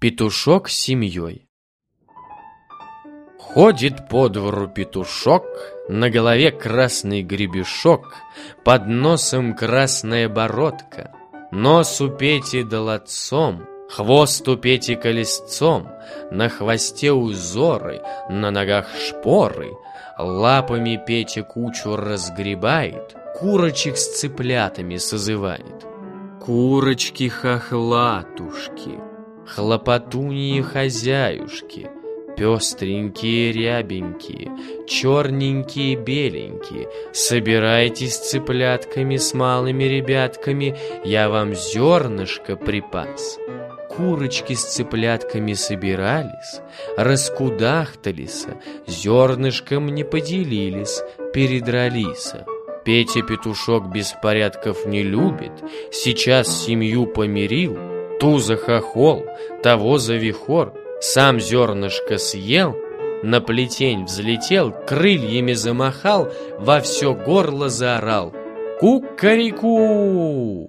Петушок с семьей Ходит по двору петушок, на голове красный гребешок, под носом красная бородка, нос у Пети долотцом, хвост у Пети колесцом, на хвосте узоры, на ногах шпоры, лапами Петя кучу разгребает, курочек с цыплятами созывает. Курочки-хохлатушки, хлопотуньи хозяюшки, пестренькие рябенькие, черненькие беленькие, собирайтесь цыплятками, с малыми ребятками, я вам зернышко припас. Курочки с цыплятками собирались, раскудахтались, зернышком не поделились, передрались. Петя Петушок беспорядков не любит, сейчас семью помирил, ту за хохол, того за вихор, сам зернышко съел, на плетень взлетел, крыльями замахал, во все горло заорал. Кукареку!